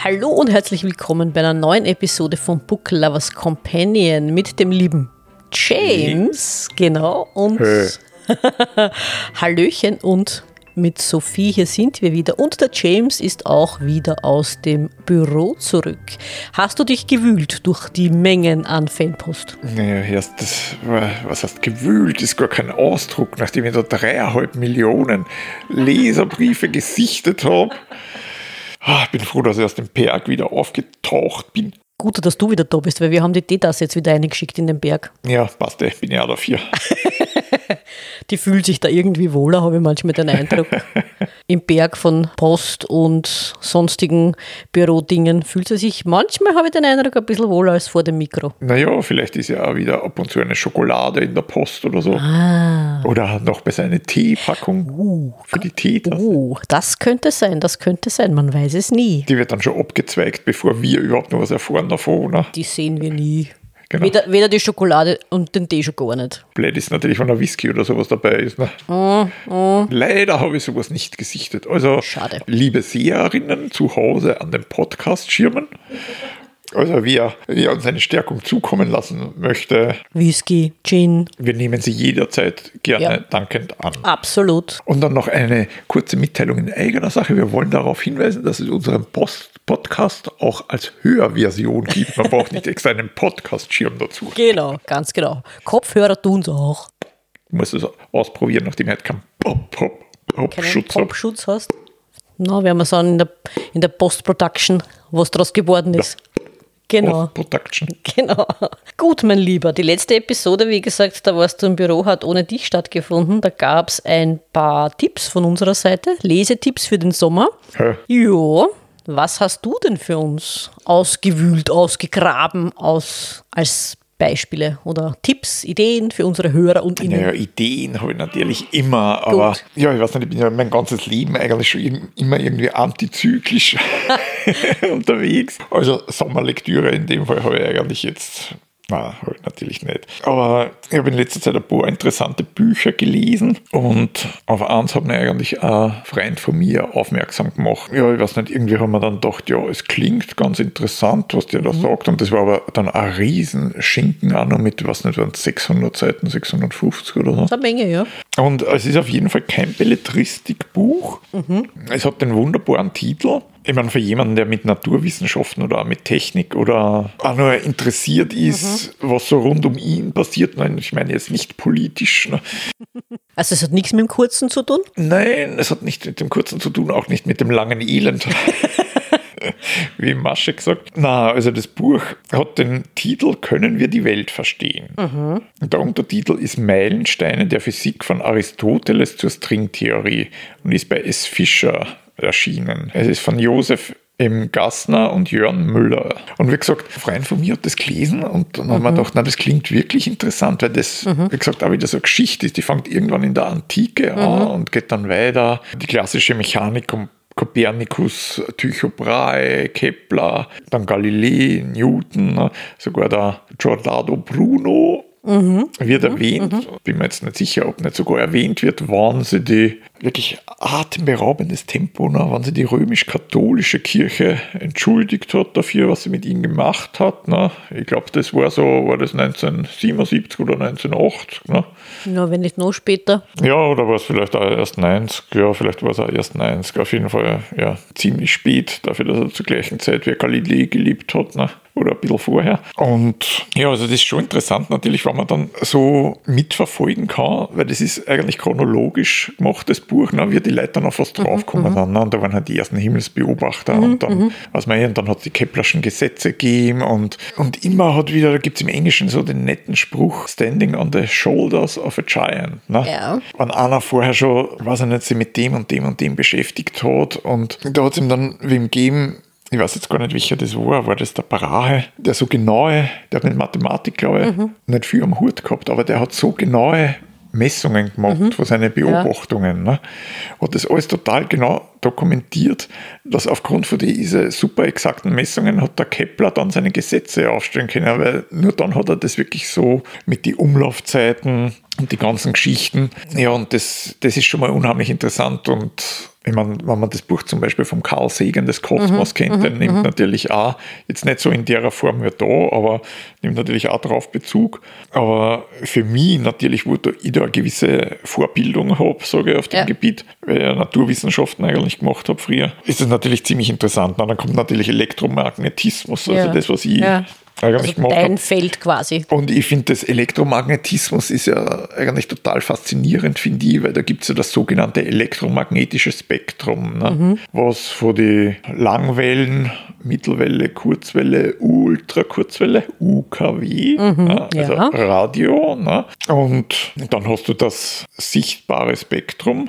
Hallo und herzlich willkommen bei einer neuen Episode von Book Lovers Companion mit dem lieben James, genau, und Hey. Hallöchen und mit Sophie, hier sind wir wieder. Und der James ist auch wieder aus dem Büro zurück. Hast du dich gewühlt durch die Mengen an Fanpost? Naja, erst das, was heißt gewühlt, ist gar kein Ausdruck, nachdem ich da dreieinhalb Millionen Leserbriefe gesichtet habe. Ah, Ich bin froh, dass ich aus dem Berg wieder aufgetaucht bin. Gut, dass du wieder da bist, weil wir haben die Detas jetzt wieder eingeschickt in den Berg. Ja, passt, ich bin ja auch dafür. Die fühlt sich da irgendwie wohler, habe ich manchmal den Eindruck. Im Berg von Post und sonstigen Bürodingen fühlt sie sich manchmal, habe ich den Eindruck, ein bisschen wohler als vor dem Mikro. Naja, vielleicht ist ja auch wieder ab und zu eine Schokolade in der Post oder so. Ah. Oder noch besser eine Teepackung für die Teetasse. Oh, das könnte sein, das könnte sein, man weiß es nie. Die wird dann schon abgezweigt, bevor wir überhaupt noch was erfahren davon. Ne? Die sehen wir nie. Genau. Weder, weder die Schokolade und den Tee schon gar nicht. Blöd ist natürlich, wenn ein Whisky oder sowas dabei ist. Ne? Leider habe ich sowas nicht gesichtet. Also, Schade. liebe Seherinnen zu Hause an den Podcast-Schirmen, also wer, wer uns eine Stärkung zukommen lassen möchte, Whisky, Gin, wir nehmen sie jederzeit gerne Ja. dankend an. absolut. Und dann noch eine kurze Mitteilung in eigener Sache. Wir wollen darauf hinweisen, dass es unseren Post Podcast auch als Hörversion gibt. Man braucht nicht extra einen Podcast-Schirm dazu. Genau, ganz genau. Kopfhörer tun es auch. Ich muss es ausprobieren, nachdem ich halt keinen Pop, Pop, hast. Na, werden wir sagen, in der, in der Post-Production, was daraus geworden ist. Genau. Post-Production. Genau. Gut, mein Lieber. Die letzte Episode, wie gesagt, da warst du im Büro, hat ohne dich stattgefunden. Da gab es ein paar Tipps von unserer Seite, Lesetipps für den Sommer. Hä? Ja, was hast du denn für uns ausgewühlt, ausgegraben aus, als Beispiele oder Tipps, Ideen für unsere Hörer und Innen? Naja, Ideen habe ich natürlich immer, aber Gut. ja, ich weiß nicht, ich bin ja mein ganzes Leben eigentlich schon immer irgendwie antizyklisch unterwegs. Also Sommerlektüre in dem Fall habe ich eigentlich jetzt, na, habe ich natürlich nicht. Aber ich habe in letzter Zeit ein paar interessante Bücher gelesen und auf eins hat mir eigentlich ein Freund von mir aufmerksam gemacht. Ja, ich weiß nicht, irgendwie haben wir dann gedacht, ja, es klingt ganz interessant, was der da sagt und das war aber dann ein Riesenschinken auch noch mit, was nicht, waren es 600 Seiten, 650 oder so. Das ist eine Menge, ja. Und es ist auf jeden Fall kein Belletristikbuch. Es hat den wunderbaren Titel. Ich meine, für jemanden, der mit Naturwissenschaften oder auch mit Technik oder auch nur interessiert ist, was so rund um ihn passiert, nein, ich meine jetzt nicht politisch. Ne? Also es hat nichts mit dem Kurzen zu tun? Nein, es hat nicht mit dem Kurzen zu tun, auch nicht mit dem langen Elend. Wie Masche gesagt. Na, also das Buch hat den Titel Können wir die Welt verstehen? Und der Untertitel ist Meilensteine der Physik von Aristoteles zur Stringtheorie und ist bei S. Fischer erschienen. Es ist von Josef M. Gassner und Jörn Müller. Und wie gesagt, ein Freund von mir hat das gelesen und dann haben wir gedacht, na, das klingt wirklich interessant, weil das, wie gesagt, auch wieder so eine Geschichte ist, die fängt irgendwann in der Antike an und geht dann weiter. Die klassische Mechanik um Kopernikus, Tycho Brahe, Kepler, dann Galilei, Newton, ne, sogar der Giordano Bruno wird erwähnt. Bin mir jetzt nicht sicher, ob nicht sogar erwähnt wird, wann sie die wirklich atemberaubendes Tempo, ne, wann sie die römisch-katholische Kirche entschuldigt hat dafür, was sie mit ihnen gemacht hat. Ne. Ich glaube, das war so, war das 1977 oder 1980. Ne. Ja, wenn nicht noch später. Ja, oder war es vielleicht auch erst 90? Ja, vielleicht war es auch erst 90. Auf jeden Fall ja, ziemlich spät, dafür, dass er zur gleichen Zeit wie Galilei gelebt hat. Ne? Oder ein bisschen vorher. Und ja, also das ist schon interessant natürlich, wenn man dann so mitverfolgen kann, weil das ist eigentlich chronologisch gemacht, das Buch, ne? wie die Leute dann auf Mhm, was draufkommen. Dann, ne? Und da waren halt die ersten Himmelsbeobachter und dann, was man und dann hat es die Keplerschen Gesetze gegeben und, und immer hat wieder, da gibt es im Englischen so den netten Spruch, Standing on the shoulders of a giant. Ne? Ja. wenn einer vorher schon, weiß ich nicht, sich mit dem und dem und dem beschäftigt hat und da hat es ihm dann wem gegeben, ich weiß jetzt gar nicht, welcher das war, war das der Brahe, der so genaue, der hat mit Mathematik, glaube ich, nicht viel am Hut gehabt, aber der hat so genaue Messungen gemacht von seinen Beobachtungen. Ne? Hat das alles total genau dokumentiert, dass aufgrund von diesen super exakten Messungen hat der Kepler dann seine Gesetze aufstellen können, weil nur dann hat er das wirklich so mit den Umlaufzeiten und die ganzen Geschichten. Ja, und das, das ist schon mal unheimlich interessant und ich meine, wenn man das Buch zum Beispiel vom Carl Sagan des Kosmos Mhm, kennt, der nimmt natürlich auch, jetzt nicht so in der Form wie da, aber nimmt natürlich auch darauf Bezug. Aber für mich natürlich, wo ich da eine gewisse Vorbildung habe, sage ich, auf dem Ja. Gebiet, weil ich ja Naturwissenschaften eigentlich gemacht habe früher, ist das natürlich ziemlich interessant. Na, dann kommt natürlich Elektromagnetismus, also Ja. das, was ich Ja. Also dein Feld quasi. Und ich finde, das Elektromagnetismus ist ja eigentlich total faszinierend, finde ich, weil da gibt es ja das sogenannte elektromagnetische Spektrum, ne? was von die Langwellen, Mittelwelle, Kurzwelle, Ultrakurzwelle, UKW, ne? also ja. Radio. Ne? Und dann hast du das sichtbare Spektrum.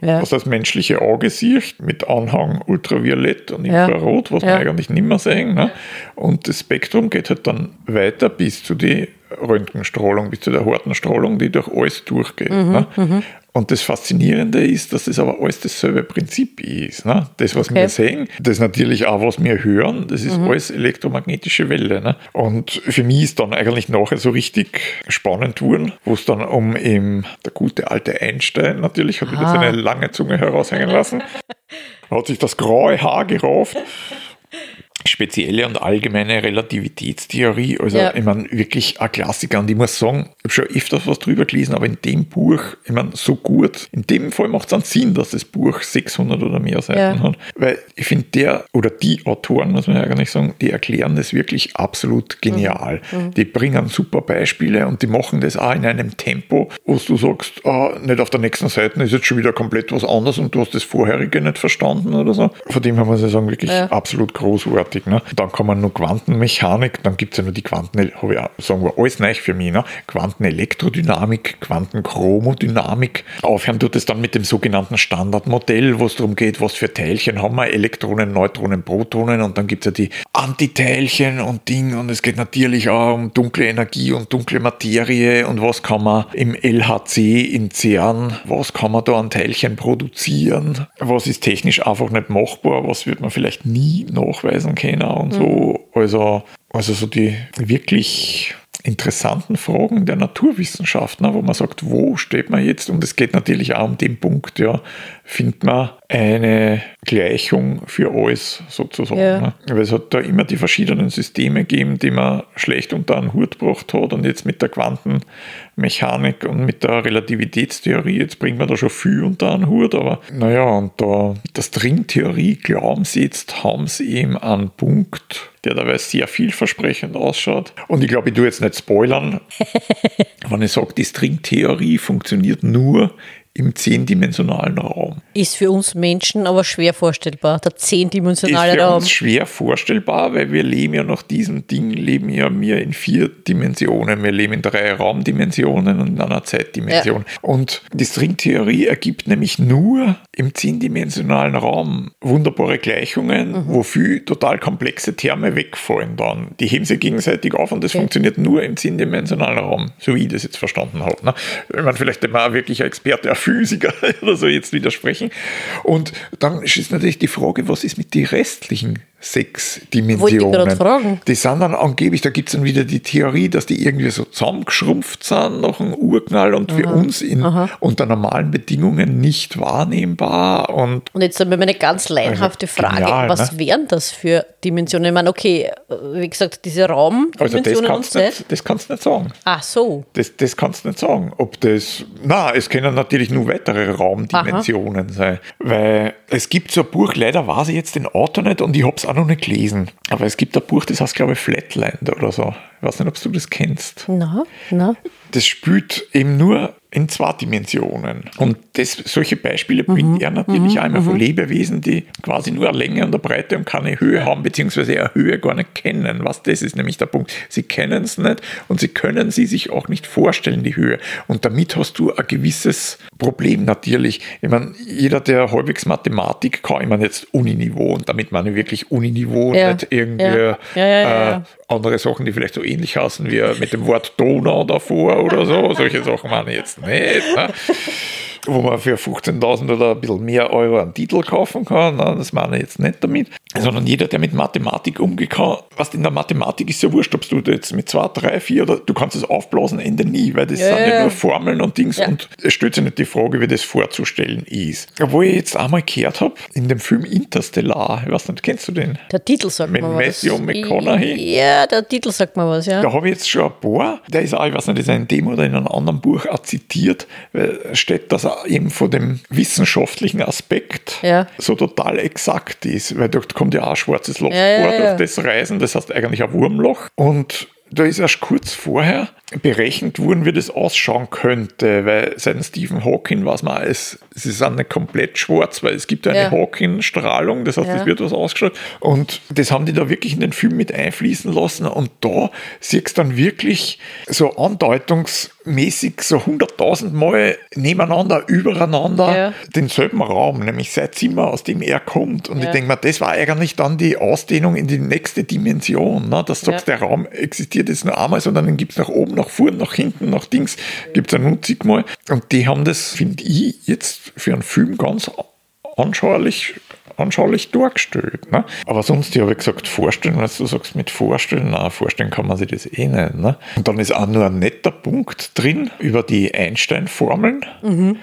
Ja. Was das menschliche Auge sieht, mit Anhang Ultraviolett und Ja. Infrarot, was Ja. man eigentlich nicht mehr sehen. Ne? Und das Spektrum geht halt dann weiter bis zu die Röntgenstrahlung, bis zu der harten Strahlung, die durch alles durchgeht. Mhm, ne? Und das Faszinierende ist, dass das aber alles dasselbe Prinzip ist. Ne? Das, was Okay. wir sehen, das natürlich auch, was wir hören, das ist Mhm. alles elektromagnetische Welle. Ne? Und für mich ist dann eigentlich nachher so richtig spannend geworden, wo es dann um eben der gute alte Einstein natürlich, hat wieder Ah. seine lange Zunge heraushängen lassen, hat sich das graue Haar gerauft spezielle und allgemeine Relativitätstheorie. Also, Ja. ich meine, wirklich ein Klassiker. Und ich muss sagen, ich habe schon öfters was drüber gelesen, aber in dem Buch, ich meine, so gut. In dem Fall macht es einen Sinn, dass das Buch 600 oder mehr Seiten Ja. hat. Weil ich finde, der oder die Autoren, muss man ja gar nicht sagen, die erklären das wirklich absolut genial. Die bringen super Beispiele und die machen das auch in einem Tempo, wo du sagst, ah, nicht auf der nächsten Seite ist jetzt schon wieder komplett was anderes und du hast das vorherige nicht verstanden oder so. Von dem her muss ich sagen, wirklich Ja. absolut großartig. Ne? Dann kann man nur Quantenmechanik, dann gibt es ja nur die Quanten, habe ich auch, sagen wir, alles neu für mich. Ne? Quantenelektrodynamik, Quantenchromodynamik. Aufhören tut es dann mit dem sogenannten Standardmodell, wo es darum geht, was für Teilchen haben wir, Elektronen, Neutronen, Protonen und dann gibt es ja die Antiteilchen und Ding und es geht natürlich auch um dunkle Energie und dunkle Materie und was kann man im LHC in CERN, was kann man da an Teilchen produzieren, was ist technisch einfach nicht machbar, was wird man vielleicht nie nachweisen können und so. Also, also so die wirklich interessanten Fragen der Naturwissenschaft, ne, wo man sagt, wo steht man jetzt? Und es geht natürlich auch um den Punkt, ja, findet man eine Gleichung für alles sozusagen. Ja. Ne? Weil es hat da immer die verschiedenen Systeme gegeben, die man schlecht unter einen Hut gebracht hat und jetzt mit der Quantenmechanik und mit der Relativitätstheorie, jetzt bringt man da schon viel unter einen Hut, aber naja, und da der Stringtheorie glauben sie jetzt, haben sie eben einen Punkt, der dabei sehr vielversprechend ausschaut. Und ich glaube, ich tue jetzt nicht spoilern, wenn ich sage, die Stringtheorie funktioniert nur im zehndimensionalen Raum. Ist für uns Menschen aber schwer vorstellbar, der Ist zehndimensionale für Raum. uns schwer vorstellbar, weil wir leben ja nach diesem Ding, leben ja wir in vier Dimensionen. Wir leben in drei Raumdimensionen und in einer Zeitdimension. Und die Stringtheorie ergibt nämlich nur im zehndimensionalen Raum wunderbare Gleichungen, Mhm. wo viel total komplexe Terme wegfallen dann. Die heben sich gegenseitig auf und das funktioniert nur im zehndimensionalen Raum, so wie ich das jetzt verstanden habe. Ne? Ich meine, vielleicht immer ein wirklicher Experte, ein Physiker oder so jetzt widersprechen. Und dann ist natürlich die Frage, was ist mit den restlichen sechs Dimensionen? Die sind dann angeblich, da gibt es dann wieder die Theorie, dass die irgendwie so zusammengeschrumpft sind nach einem Urknall und für uns in, unter normalen Bedingungen nicht wahrnehmbar. Und Und jetzt einmal meine ganz laienhafte Also, Frage, genial, was ne? wären das für Dimensionen? Ich meine, okay, wie gesagt, diese also das Raumdimensionen und kannst, Zeit. nicht, das kannst du nicht sagen. Ach so, Das, das kannst du nicht sagen. Ob das. Na, es können natürlich nur weitere Raumdimensionen sein. Weil es gibt so ein Buch, leider weiß ich jetzt den Autor nicht und ich habe es auch noch nicht gelesen. Aber es gibt ein Buch, das heißt, glaube ich, Flatland oder so. Ich weiß nicht, ob du das kennst. na, na. Das spielt eben nur in zwei Dimensionen. Und das, solche Beispiele bringt er natürlich einmal von Lebewesen, die quasi nur eine Länge und eine Breite und keine Höhe haben, beziehungsweise eine Höhe gar nicht kennen. Was das ist nämlich der Punkt. Sie kennen es nicht und sie können sie sich auch nicht vorstellen, die Höhe. Und damit hast du ein gewisses Problem natürlich. Ich meine, jeder, der halbwegs Mathematik kann, ich meine jetzt Uniniveau und damit meine ich wirklich Uniniveau, Ja, nicht irgendwie ja. Ja, äh, ja. Andere Sachen, die vielleicht so ähnlich heißen wie mit dem Wort Donau davor oder so. Solche Sachen ich jetzt nicht. Ne? Wo man für 15.000 oder ein bisschen mehr Euro einen Titel kaufen kann. Das meine ich jetzt nicht damit. sondern jeder, der mit Mathematik kann, was in der Mathematik ist ja wurscht, ob du jetzt mit zwei, drei, vier oder du kannst es aufblasen, Ende nie, weil das Ja, sind ja, ja nur Formeln und Dings Ja. und es stellt sich nicht die Frage, wie das vorzustellen ist. Obwohl ich jetzt einmal gehört habe, in dem Film Interstellar, ich weiß nicht, kennst du den? Der Titel sagt Mit mir was. Matthew McConaughey? Ja, der Titel sagt mir was, ja. Da habe ich jetzt schon ein paar, der ist auch, ich weiß nicht, ist er in dem oder in einem anderen Buch auch zitiert, weil steht, dass er eben von dem wissenschaftlichen Aspekt Ja. so total exakt ist, weil dort kommt ja auch ein schwarzes Loch Ja, vor durch das Reisen, das heißt eigentlich ein Wurmloch und da ist erst kurz vorher berechnet worden, wie das ausschauen könnte, weil seit Stephen Hawking weiß man, es, es ist auch nicht komplett schwarz, weil es gibt ja eine Ja. Hawking-Strahlung, das heißt, Ja. es wird was ausgestrahlt. Und das haben die da wirklich in den Film mit einfließen lassen. Und da siehst du dann wirklich so andeutungsmäßig so hunderttausend Mal nebeneinander, übereinander Ja. denselben Raum, nämlich sein Zimmer, aus dem er kommt. Und ich Ja. denke mir, das war eigentlich dann die Ausdehnung in die nächste Dimension. Ne? Dass du sagst, Ja. der Raum existiert jetzt nur einmal, sondern dann gibt es nach oben, nach vorn, nach hinten, nach Dings, gibt es einen unzigmal. Und die haben das, finde ich, jetzt für einen Film ganz anschaulich anschaulich dargestellt. Ne? Aber sonst, ich habe gesagt, vorstellen, wenn du sagst mit vorstellen, na, vorstellen kann man sich das eh nicht. Ne? Und dann ist auch nur ein netter Punkt drin über die Einstein-Formeln,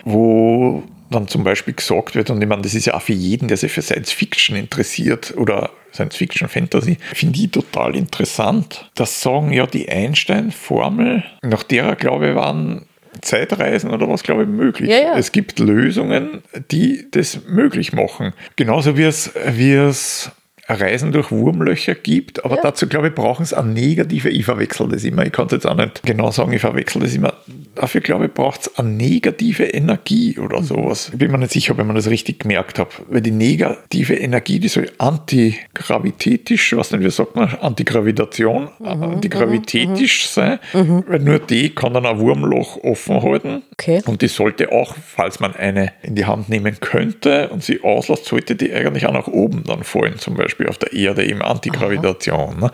wo dann zum Beispiel gesagt wird, und ich meine, das ist ja auch für jeden, der sich für Science Fiction interessiert oder Science Fiction Fantasy, finde ich total interessant. Das sagen ja die Einstein-Formel, nach derer, glaube ich, waren Zeitreisen oder was, glaube ich, möglich. Ja, ja. Es gibt Lösungen, die das möglich machen. Genauso wie es, wie es Reisen durch Wurmlöcher gibt, aber dazu, glaube ich, brauchen es eine negative, ich verwechsel das immer, ich kann es jetzt auch nicht genau sagen, ich verwechsel das immer, dafür, glaube ich, braucht es eine negative Energie oder sowas. Ich bin mir nicht sicher, ob ich mir das richtig gemerkt habe, weil die negative Energie, die soll antigravitätisch, was denn, wie sagt man, Antigravitation, antigravitätisch sein, weil nur die kann dann ein Wurmloch offen halten Okay. und die sollte auch, falls man eine in die Hand nehmen könnte und sie auslässt, sollte die eigentlich auch nach oben dann fallen, zum Beispiel auf der Erde, eben Antigravitation. Ne?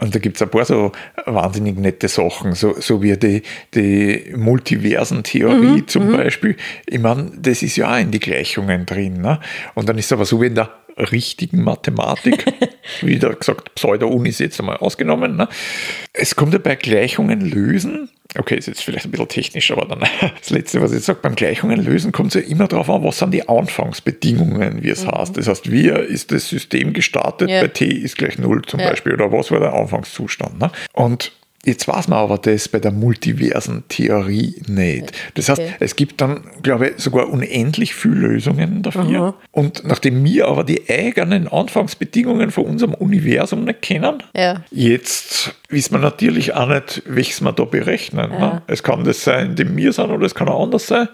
Und da gibt es ein paar so wahnsinnig nette Sachen, so, so wie die, die Multiversentheorie zum Beispiel. Ich meine, das ist ja auch in die Gleichungen drin. Ne? Und dann ist es aber so wie in der richtigen Mathematik, wie da gesagt, Pseudo-Unis jetzt einmal ausgenommen. Ne? Es kommt ja bei Gleichungen lösen, okay, ist jetzt vielleicht ein bisschen technisch, aber dann das Letzte, was ich sage, beim Gleichungen lösen kommt es ja immer darauf an, was sind die Anfangsbedingungen, wie es heißt. Das heißt, wie ist das System gestartet, Ja. bei t ist gleich 0 zum Ja. Beispiel, oder was war der Anfangszustand. Ne? Und Jetzt weiß man aber das bei der multiversen Theorie nicht. Das heißt, Okay. es gibt dann, glaube ich, sogar unendlich viele Lösungen dafür. Und nachdem wir aber die eigenen Anfangsbedingungen von unserem Universum nicht kennen, Ja. jetzt wissen wir natürlich auch nicht, welches wir da berechnen. Ne? Es kann das sein, dem wir sind, oder es kann auch anders sein.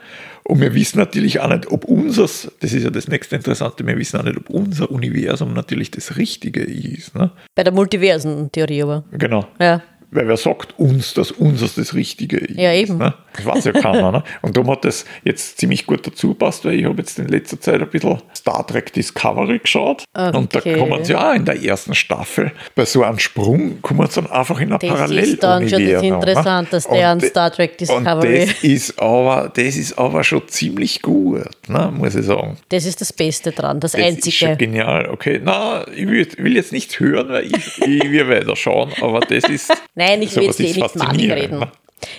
Und wir wissen natürlich auch nicht, ob unseres, das ist ja das nächste Interessante, wir wissen auch nicht, ob unser Universum natürlich das Richtige ist. Ne? Bei der Multiversen-Theorie aber. Genau. Ja. Weil wer sagt uns, dass unseres das Richtige ist? Ja, eben. Ne? Das weiß ja keiner. ne? Und darum hat das jetzt ziemlich gut dazu passt, weil ich habe jetzt in letzter Zeit ein bisschen Star Trek Discovery geschaut. Und da Okay. kommen sie ja auch in der ersten Staffel, bei so einem Sprung, kommen sie dann einfach in ein Das Paralleluniversum. ist dann schon das ne? Interessanteste Und an Star Trek Discovery. Und das ist, aber, das ist aber schon ziemlich gut, ne? muss ich sagen. Das ist das Beste dran, das, Das ist schon Einzige. genial. Okay, na, ich will, will jetzt nichts hören, weil ich, ich will weiter schauen, aber das ist. Nein, ich will jetzt eh nicht faszinierend, reden.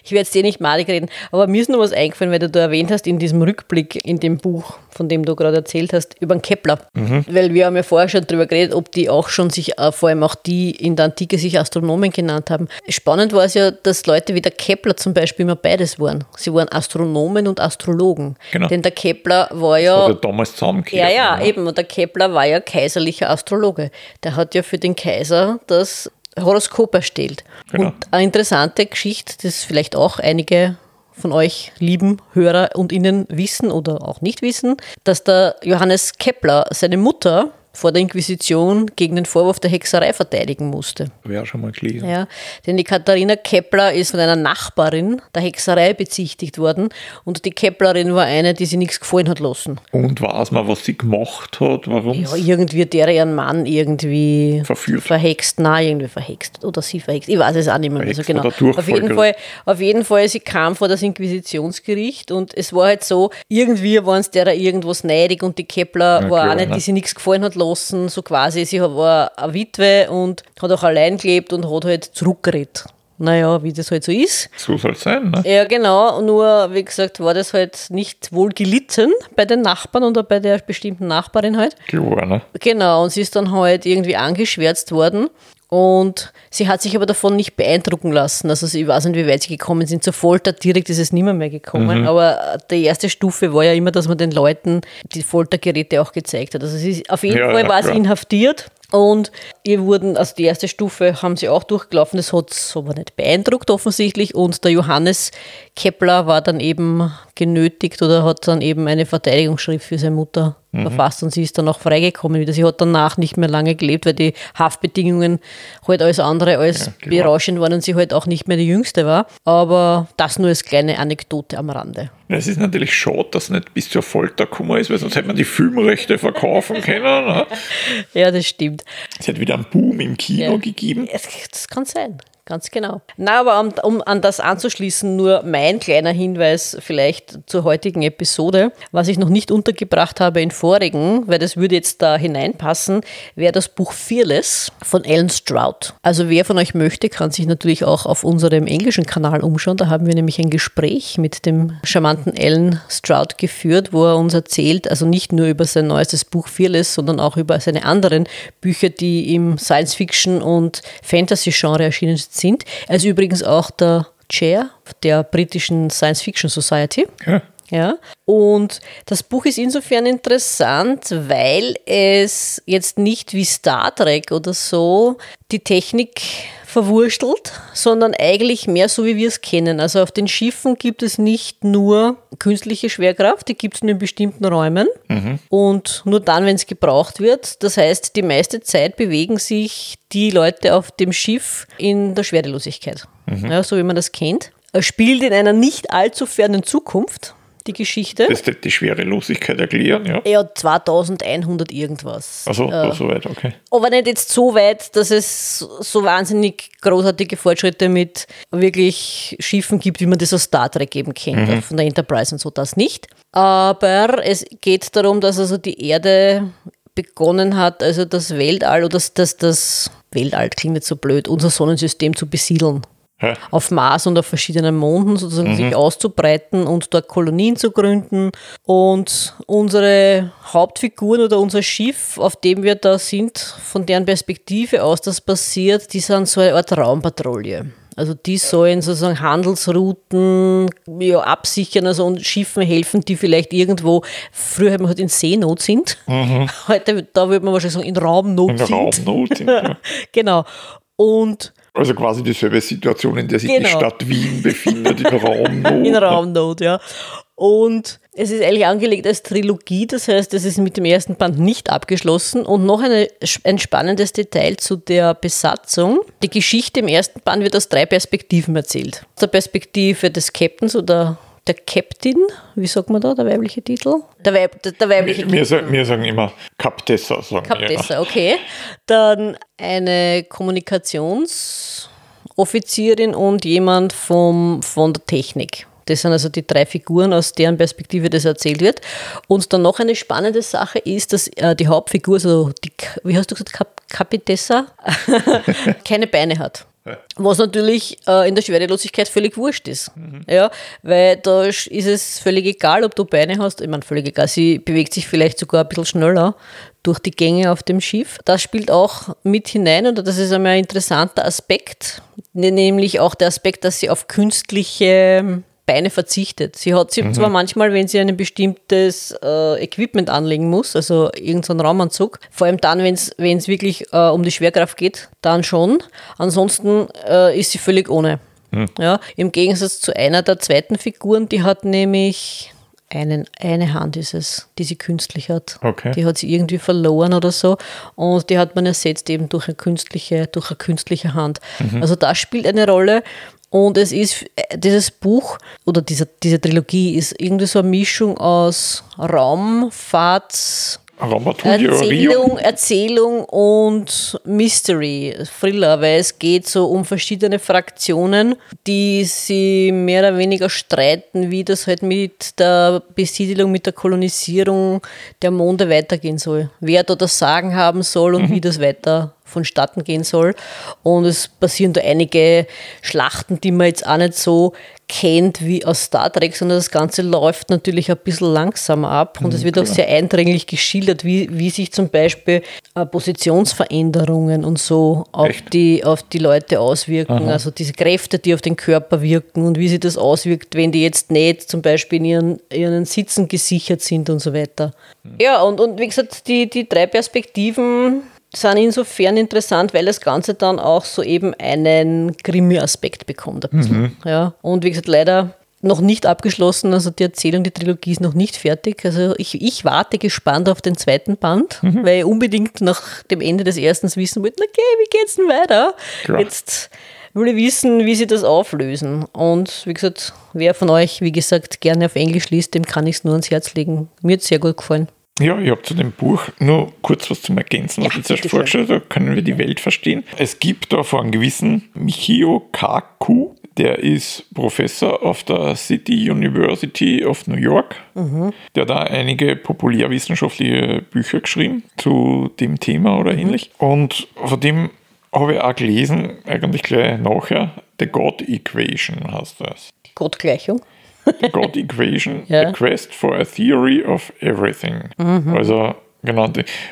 Ich werde jetzt eh nicht malig reden, aber mir ist noch was eingefallen, weil du da erwähnt hast in diesem Rückblick in dem Buch, von dem du gerade erzählt hast, über den Kepler. Mhm. Weil wir haben ja vorher schon darüber geredet, ob die auch schon sich, äh, vor allem auch die in der Antike sich Astronomen genannt haben. Spannend war es ja, dass Leute wie der Kepler zum Beispiel immer beides waren. Sie waren Astronomen und Astrologen. Genau. Denn der Kepler war Hat ja er damals zusammengekehrt. ja, ja, eben. Und der Kepler war ja kaiserlicher Astrologe. Der hat ja für den Kaiser das Horoskop erstellt. Genau. Und eine interessante Geschichte, das vielleicht auch einige von euch lieben Hörer und Ihnen wissen oder auch nicht wissen, dass der Johannes Kepler seine Mutter vor der Inquisition gegen den Vorwurf der Hexerei verteidigen musste. Wäre schon mal gelesen. Ja, denn die Katharina Kepler ist von einer Nachbarin der Hexerei bezichtigt worden und die Keplerin war eine, die sie nichts gefallen hat lassen. Und weiß man, was sie gemacht hat, warum? Ja, irgendwie hat der ihren Mann irgendwie Verführt. verhext, nein, irgendwie verhext oder sie verhext. Ich weiß es auch nicht mehr, mehr so Verhext genau. Auf jeden. Fall, auf jeden Fall, sie kam vor das Inquisitionsgericht und es war halt so, irgendwie waren es derer irgendwas neidig und die Kepler Ja, war klar, auch nicht, ne? die sie nichts gefallen hat lassen lassen, so quasi. Sie war eine Witwe und hat auch allein gelebt und hat halt zurückgeredet. Naja, wie das halt so ist. So soll es sein, ne? Ja, genau. Nur, wie gesagt, war das halt nicht wohl gelitten bei den Nachbarn oder bei der bestimmten Nachbarin halt. Klar, ne? Genau, und sie ist dann halt irgendwie angeschwärzt worden. Und sie hat sich aber davon nicht beeindrucken lassen. Also ich weiß nicht, wie weit sie gekommen sind. Zur Folter direkt ist es nicht mehr, gekommen. Mhm. Aber die erste Stufe war ja immer, dass man den Leuten die Foltergeräte auch gezeigt hat. Also sie auf jeden Ja, Fall ja, war sie klar. inhaftiert. Und ihr wurden, also die erste Stufe haben sie auch durchgelaufen, das hat es aber nicht beeindruckt offensichtlich. Und der Johannes Kepler war dann eben genötigt oder hat dann eben eine Verteidigungsschrift für seine Mutter Mhm. verfasst und sie ist dann auch freigekommen wieder. Sie hat danach nicht mehr lange gelebt, weil die Haftbedingungen halt alles andere als Ja, genau. berauschend waren und sie halt auch nicht mehr die Jüngste war. Aber das nur als kleine Anekdote am Rande. Es ist natürlich schade, dass nicht bis zur Folter gekommen ist, weil sonst hätte man die Filmrechte verkaufen können. Ne? Ja, das stimmt. Es hätte wieder einen Boom im Kino Ja. gegeben. Es, das kann sein, ganz genau. Na, aber um, um an das anzuschließen, nur mein kleiner Hinweis vielleicht zur heutigen Episode. Was ich noch nicht untergebracht habe in vorigen, weil das würde jetzt da hineinpassen, wäre das Buch Fearless von Ellen Stroud. Also wer von euch möchte, kann sich natürlich auch auf unserem englischen Kanal umschauen. Da haben wir nämlich ein Gespräch mit dem charmanten Ellen Stroud geführt, wo er uns erzählt, also nicht nur über sein neuestes Buch Fearless, sondern auch über seine anderen Bücher, die im Science-Fiction- und Fantasy-Genre erschienen sind. Er ist übrigens auch der Chair der britischen Science-Fiction Society. Ja. Ja, und das Buch ist insofern interessant, weil es jetzt nicht wie Star Trek oder so die Technik verwurstelt, sondern eigentlich mehr so, wie wir es kennen. Also auf den Schiffen gibt es nicht nur künstliche Schwerkraft, die gibt es nur in bestimmten Räumen und nur dann, wenn es gebraucht wird. Das heißt, die meiste Zeit bewegen sich die Leute auf dem Schiff in der Schwerelosigkeit, ja, so wie man das kennt. Er spielt in einer nicht allzu fernen Zukunft, die Geschichte. Das die Schwerelosigkeit erklären, ja. Ja, 2100 irgendwas. Also, Äh, so weit, okay. aber nicht jetzt so weit, dass es so wahnsinnig großartige Fortschritte mit wirklich Schiffen gibt, wie man das aus Star Trek eben kennt, von der Enterprise und so, das nicht. Aber es geht darum, dass also die Erde begonnen hat, also das Weltall oder das, das, das Weltall klingt nicht so blöd, unser Sonnensystem zu besiedeln Auf Mars und auf verschiedenen Monden sozusagen sich auszubreiten und dort Kolonien zu gründen. Und unsere Hauptfiguren oder unser Schiff, auf dem wir da sind, von deren Perspektive aus das passiert, die sind so eine Art Raumpatrouille. Also die sollen sozusagen Handelsrouten ja, absichern also und Schiffen helfen, die vielleicht irgendwo, früher hat man halt in Seenot sind. Heute, da würde man wahrscheinlich sagen, in Raumnot In sind. Raumnot. sind, ja. genau. Und Also quasi dieselbe Situation, in der sich die Genau. Stadt Wien befindet, in Raumnot. In Raumnot, ja. Und es ist eigentlich angelegt als Trilogie, das heißt, es ist mit dem ersten Band nicht abgeschlossen. Und noch eine, ein spannendes Detail zu der Besatzung. Die Geschichte im ersten Band wird aus drei Perspektiven erzählt. Aus der Perspektive des Captains oder der Captain, wie sagt man da, der weibliche Titel? Der, Weib, der, der weibliche Wir, sagen- wir sagen immer Kaptessa, sagen wir. Kaptessa, okay. Dann eine Kommunikationsoffizierin und jemand vom, von der Technik. Das sind also die drei Figuren, aus deren Perspektive das erzählt wird. Und dann noch eine spannende Sache ist, dass äh, die Hauptfigur, also die, wie hast du gesagt, Kap Kapitessa, keine Beine hat. Was natürlich äh, in der Schwerelosigkeit völlig wurscht ist. Ja, weil da ist es völlig egal, ob du Beine hast. Ich meine, völlig egal. Sie bewegt sich vielleicht sogar ein bisschen schneller durch die Gänge auf dem Schiff. Das spielt auch mit hinein und das ist einmal ein interessanter Aspekt, nämlich auch der Aspekt, dass sie auf künstliche Beine verzichtet. Sie hat sie zwar manchmal, wenn sie ein bestimmtes äh, Equipment anlegen muss, also irgendeinen Raumanzug, vor allem dann, wenn es wirklich äh, um die Schwerkraft geht, dann schon. Ansonsten äh, ist sie völlig ohne. Ja, Im Gegensatz zu einer der zweiten Figuren, die hat nämlich einen, eine Hand ist es, die sie künstlich hat. Okay. Die hat sie irgendwie verloren oder so. Und die hat man ersetzt eben durch eine künstliche, durch eine künstliche Hand. Also das spielt eine Rolle. Und es ist, äh, dieses Buch oder diese, diese Trilogie ist irgendwie so eine Mischung aus Raumfahrt, Erzählung, Erzählung und Mystery, Thriller, weil es geht so um verschiedene Fraktionen, die sie mehr oder weniger streiten, wie das halt mit der Besiedelung, mit der Kolonisierung der Monde weitergehen soll. Wer da das Sagen haben soll und mhm. wie das weiter vonstatten gehen soll. Und es passieren da einige Schlachten, die man jetzt auch nicht so kennt wie aus Star Trek, sondern das Ganze läuft natürlich ein bisschen langsamer ab und es wird auch sehr eindringlich geschildert, wie, wie sich zum Beispiel äh, Positionsveränderungen und so auf die, auf die Leute auswirken, Aha. also diese Kräfte, die auf den Körper wirken und wie sich das auswirkt, wenn die jetzt nicht zum Beispiel in ihren, ihren Sitzen gesichert sind und so weiter. Mhm. Ja, und, und wie gesagt, die, die drei Perspektiven sind insofern interessant, weil das Ganze dann auch so eben einen Krimi-Aspekt bekommt. Mhm. Ja. Und wie gesagt, leider noch nicht abgeschlossen, also die Erzählung, die Trilogie ist noch nicht fertig. Also ich, ich warte gespannt auf den zweiten Band, mhm. weil ich unbedingt nach dem Ende des ersten wissen wollte, okay, wie geht's denn weiter? Klar. Jetzt will ich wissen, wie sie das auflösen. Und wie gesagt, wer von euch, wie gesagt, gerne auf Englisch liest, dem kann ich es nur ans Herz legen. Mir hat es sehr gut gefallen. Ja, ich habe zu dem Buch nur kurz was zum Ergänzen, was ja, ich zuerst vorgestellt habe. Können wir die Welt verstehen? Es gibt da vor einem gewissen Michio Kaku, der ist Professor auf der City University of New York. Mhm. Der hat da einige populärwissenschaftliche Bücher geschrieben zu dem Thema oder mhm. ähnlich. Und von dem habe ich auch gelesen, eigentlich gleich nachher, The God Equation heißt das. Gottgleichung? The God Equation, ja. The Quest for a Theory of Everything. Mhm. Also genau.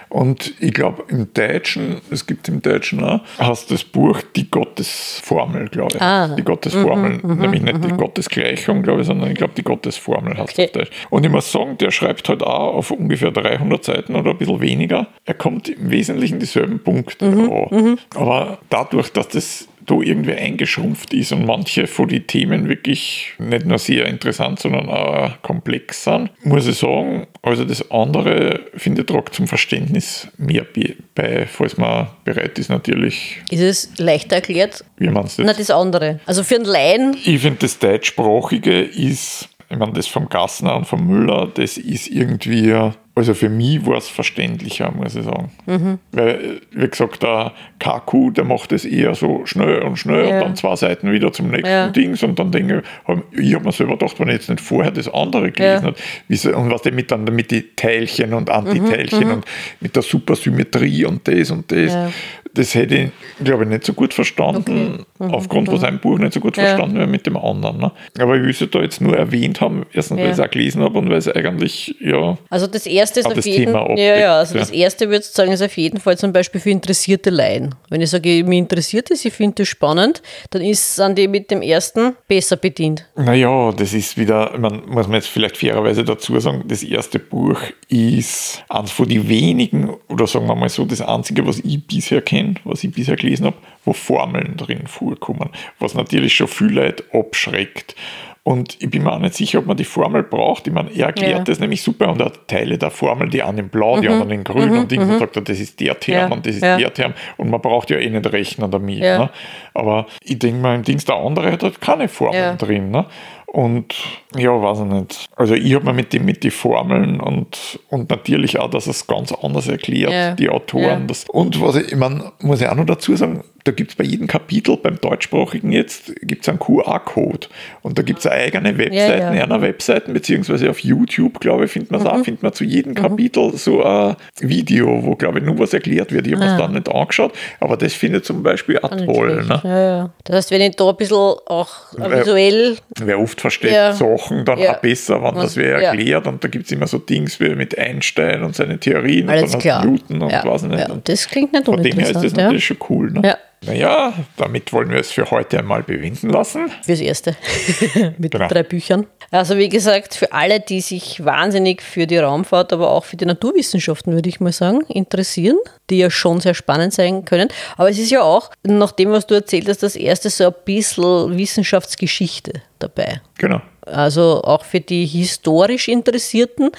Und ich glaube im Deutschen, es gibt im Deutschen auch, heißt das Buch Die Gottesformel, glaube ich. Ah. Die Gottesformel, mhm, mhm nämlich nicht mhm. die Gottesgleichung, glaube ich, sondern ich glaube die Gottesformel heißt okay. auf Deutsch. Und ich muss sagen, der schreibt halt auch auf ungefähr 300 Seiten oder ein bisschen weniger. Er kommt im Wesentlichen dieselben Punkte mhm, an. Mhm. Aber dadurch, dass das da irgendwie eingeschrumpft ist und manche von den Themen wirklich nicht nur sehr interessant, sondern auch komplex sind, muss ich sagen, also das andere finde ich tragt zum Verständnis mehr bei, falls man bereit ist natürlich. Ist es leichter erklärt? Wie meinst du das? Na, das andere. Also für einen Laien. Ich finde, das Deutschsprachige ist, ich meine, das vom Gassner und vom Müller, das ist irgendwie also für mich war es verständlicher, muss ich sagen. Mhm. Weil, wie gesagt, der KQ, der macht es eher so schnell und schnell ja. und dann zwei Seiten wieder zum nächsten ja. Dings und dann denke ich, ich habe mir selber gedacht, wenn ich jetzt nicht vorher das andere gelesen ja. habe, und was der mit dann mit den Teilchen und Antiteilchen mhm. mhm. und mit der Supersymmetrie und das und das, das hätte ich, glaube ich, nicht so gut verstanden, okay. mhm. aufgrund von mhm. seinem Buch nicht so gut verstanden wie mit dem anderen. Ne? Aber ich will es da jetzt nur erwähnt haben, erstens, weil ich es auch gelesen habe und weil es eigentlich, ja. Also das erste ist auf jeden Fall. Ja, ja, also ja. das erste würde ich sagen, ist auf jeden Fall zum Beispiel für interessierte Laien. Wenn ich sage, mich interessiert es, ich finde das spannend, dann ist, sind die mit dem ersten besser bedient. Naja, das ist wieder, man muss man jetzt vielleicht fairerweise dazu sagen, das erste Buch ist eines von den wenigen, oder sagen wir mal so, das einzige, was ich bisher kenne, was ich bisher gelesen habe, wo Formeln drin vorkommen, was natürlich schon viele Leute abschreckt. Und ich bin mir auch nicht sicher, ob man die Formel braucht. Ich meine, er erklärt ja. das nämlich super und er hat Teile der Formel, die einen in blau, die mhm. anderen in grün mhm. und Ding mhm. sagt er, das ist der Term ja. und das ist ja. der Term und man braucht ja eh nicht rechnen damit. Ne? Aber ich denke mal, im Dings der andere hat halt keine Formeln drin. Ne? Und ja, weiß ich nicht. Also ich habe mir mit den mit die Formeln und, und natürlich auch, dass es ganz anders erklärt, ja. die Autoren. Ja. Das, und was ich, ich meine, muss ich auch noch dazu sagen, da gibt es bei jedem Kapitel, beim deutschsprachigen jetzt, gibt es einen QR-Code. Und da gibt es eigene Webseiten, ja, einer Webseiten, beziehungsweise auf YouTube, glaube ich, findet man es mhm. auch, findet man zu jedem mhm. Kapitel so ein Video, wo, glaube ich, nur was erklärt wird. Ich habe es ah. dann nicht angeschaut, aber das finde ich zum Beispiel auch toll. Ne? Ja, ja. Das heißt, wenn ich da ein bisschen auch visuell. Wer oft versteht ja. Sachen dann ja. auch besser, wenn das wer erklärt. Und da gibt es immer so Dings wie mit Einstein und seine Theorien Alles und dann Newton und ja. was nicht. Und das klingt nicht uninteressant. Von dem her ist das natürlich schon cool. Ne? Ja. Naja, damit wollen wir es für heute einmal bewenden lassen. Fürs Erste. Mit genau. drei Büchern. Also wie gesagt, für alle, die sich wahnsinnig für die Raumfahrt, aber auch für die Naturwissenschaften, würde ich mal sagen, interessieren, die ja schon sehr spannend sein können. Aber es ist ja auch, nach dem, was du erzählt hast, das erste so ein bisschen Wissenschaftsgeschichte dabei. Genau. Also auch für die historisch Interessierten,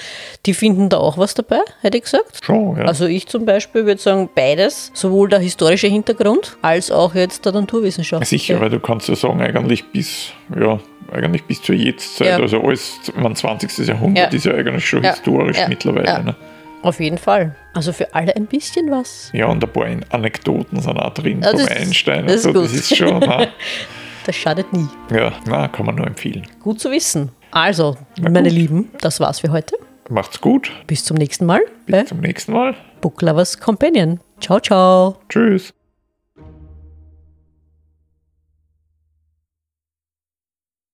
die finden da auch was dabei, hätte ich gesagt. Schon, ja. Also ich zum Beispiel würde sagen, beides, sowohl der historische Hintergrund als auch jetzt der Naturwissenschaft. Sicher, weil du kannst ja sagen, eigentlich bis, ja, eigentlich bis zur Jetztzeit, ja. also alles, mein 20. Jahrhundert ja. ist ja eigentlich schon historisch mittlerweile. Ne? Auf jeden Fall. Also für alle ein bisschen was. Ja, und ein paar Anekdoten sind auch drin Ja, vom das- Einstein. das ist und so. das gut. ist schon, Das schadet nie. ja, na, kann man nur empfehlen. Gut zu wissen. Also, Na meine gut. Lieben, das war's für heute. Macht's gut. Bis zum nächsten Mal Bis zum nächsten Mal. Book Lovers Companion. Ciao, ciao. Tschüss.